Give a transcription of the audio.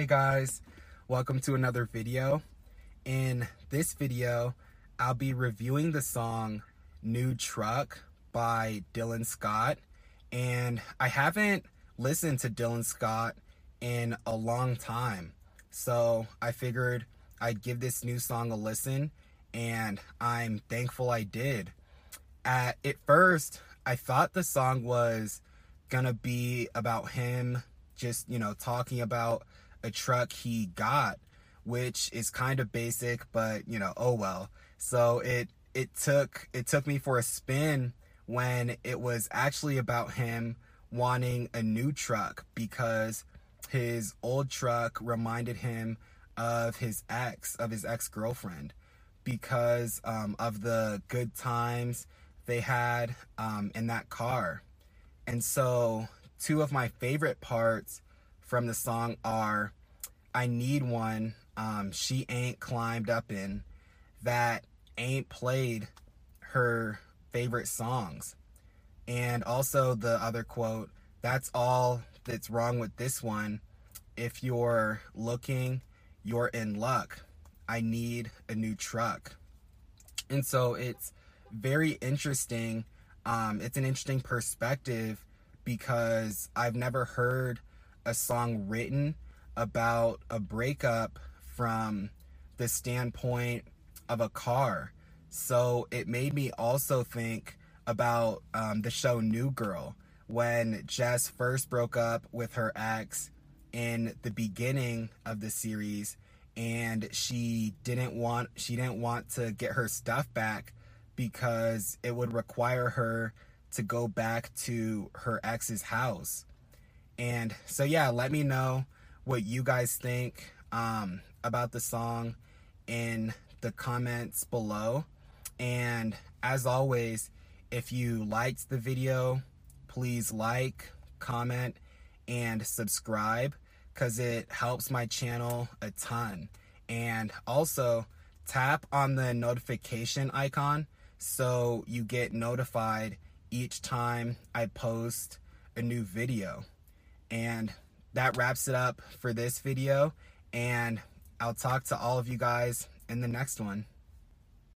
Hey guys, welcome to another video. In this video, I'll be reviewing the song New Truck by Dylan Scott. And I haven't listened to Dylan Scott in a long time. So I figured I'd give this new song a listen, and I'm thankful I did. At, at first, I thought the song was gonna be about him just, you know, talking about a truck he got, which is kind of basic, but you know, oh well. So it it took it took me for a spin when it was actually about him wanting a new truck because his old truck reminded him of his ex, of his ex girlfriend, because um, of the good times they had um, in that car. And so, two of my favorite parts from the song are I Need One, um, She Ain't Climbed Up In, that ain't played her favorite songs. And also the other quote, that's all that's wrong with this one. If you're looking, you're in luck. I need a new truck. And so it's very interesting. Um, it's an interesting perspective because I've never heard a song written about a breakup from the standpoint of a car. So it made me also think about um, the show New Girl when Jess first broke up with her ex in the beginning of the series and she didn't want she didn't want to get her stuff back because it would require her to go back to her ex's house and so, yeah, let me know what you guys think um, about the song in the comments below. And as always, if you liked the video, please like, comment, and subscribe because it helps my channel a ton. And also, tap on the notification icon so you get notified each time I post a new video. And that wraps it up for this video. And I'll talk to all of you guys in the next one.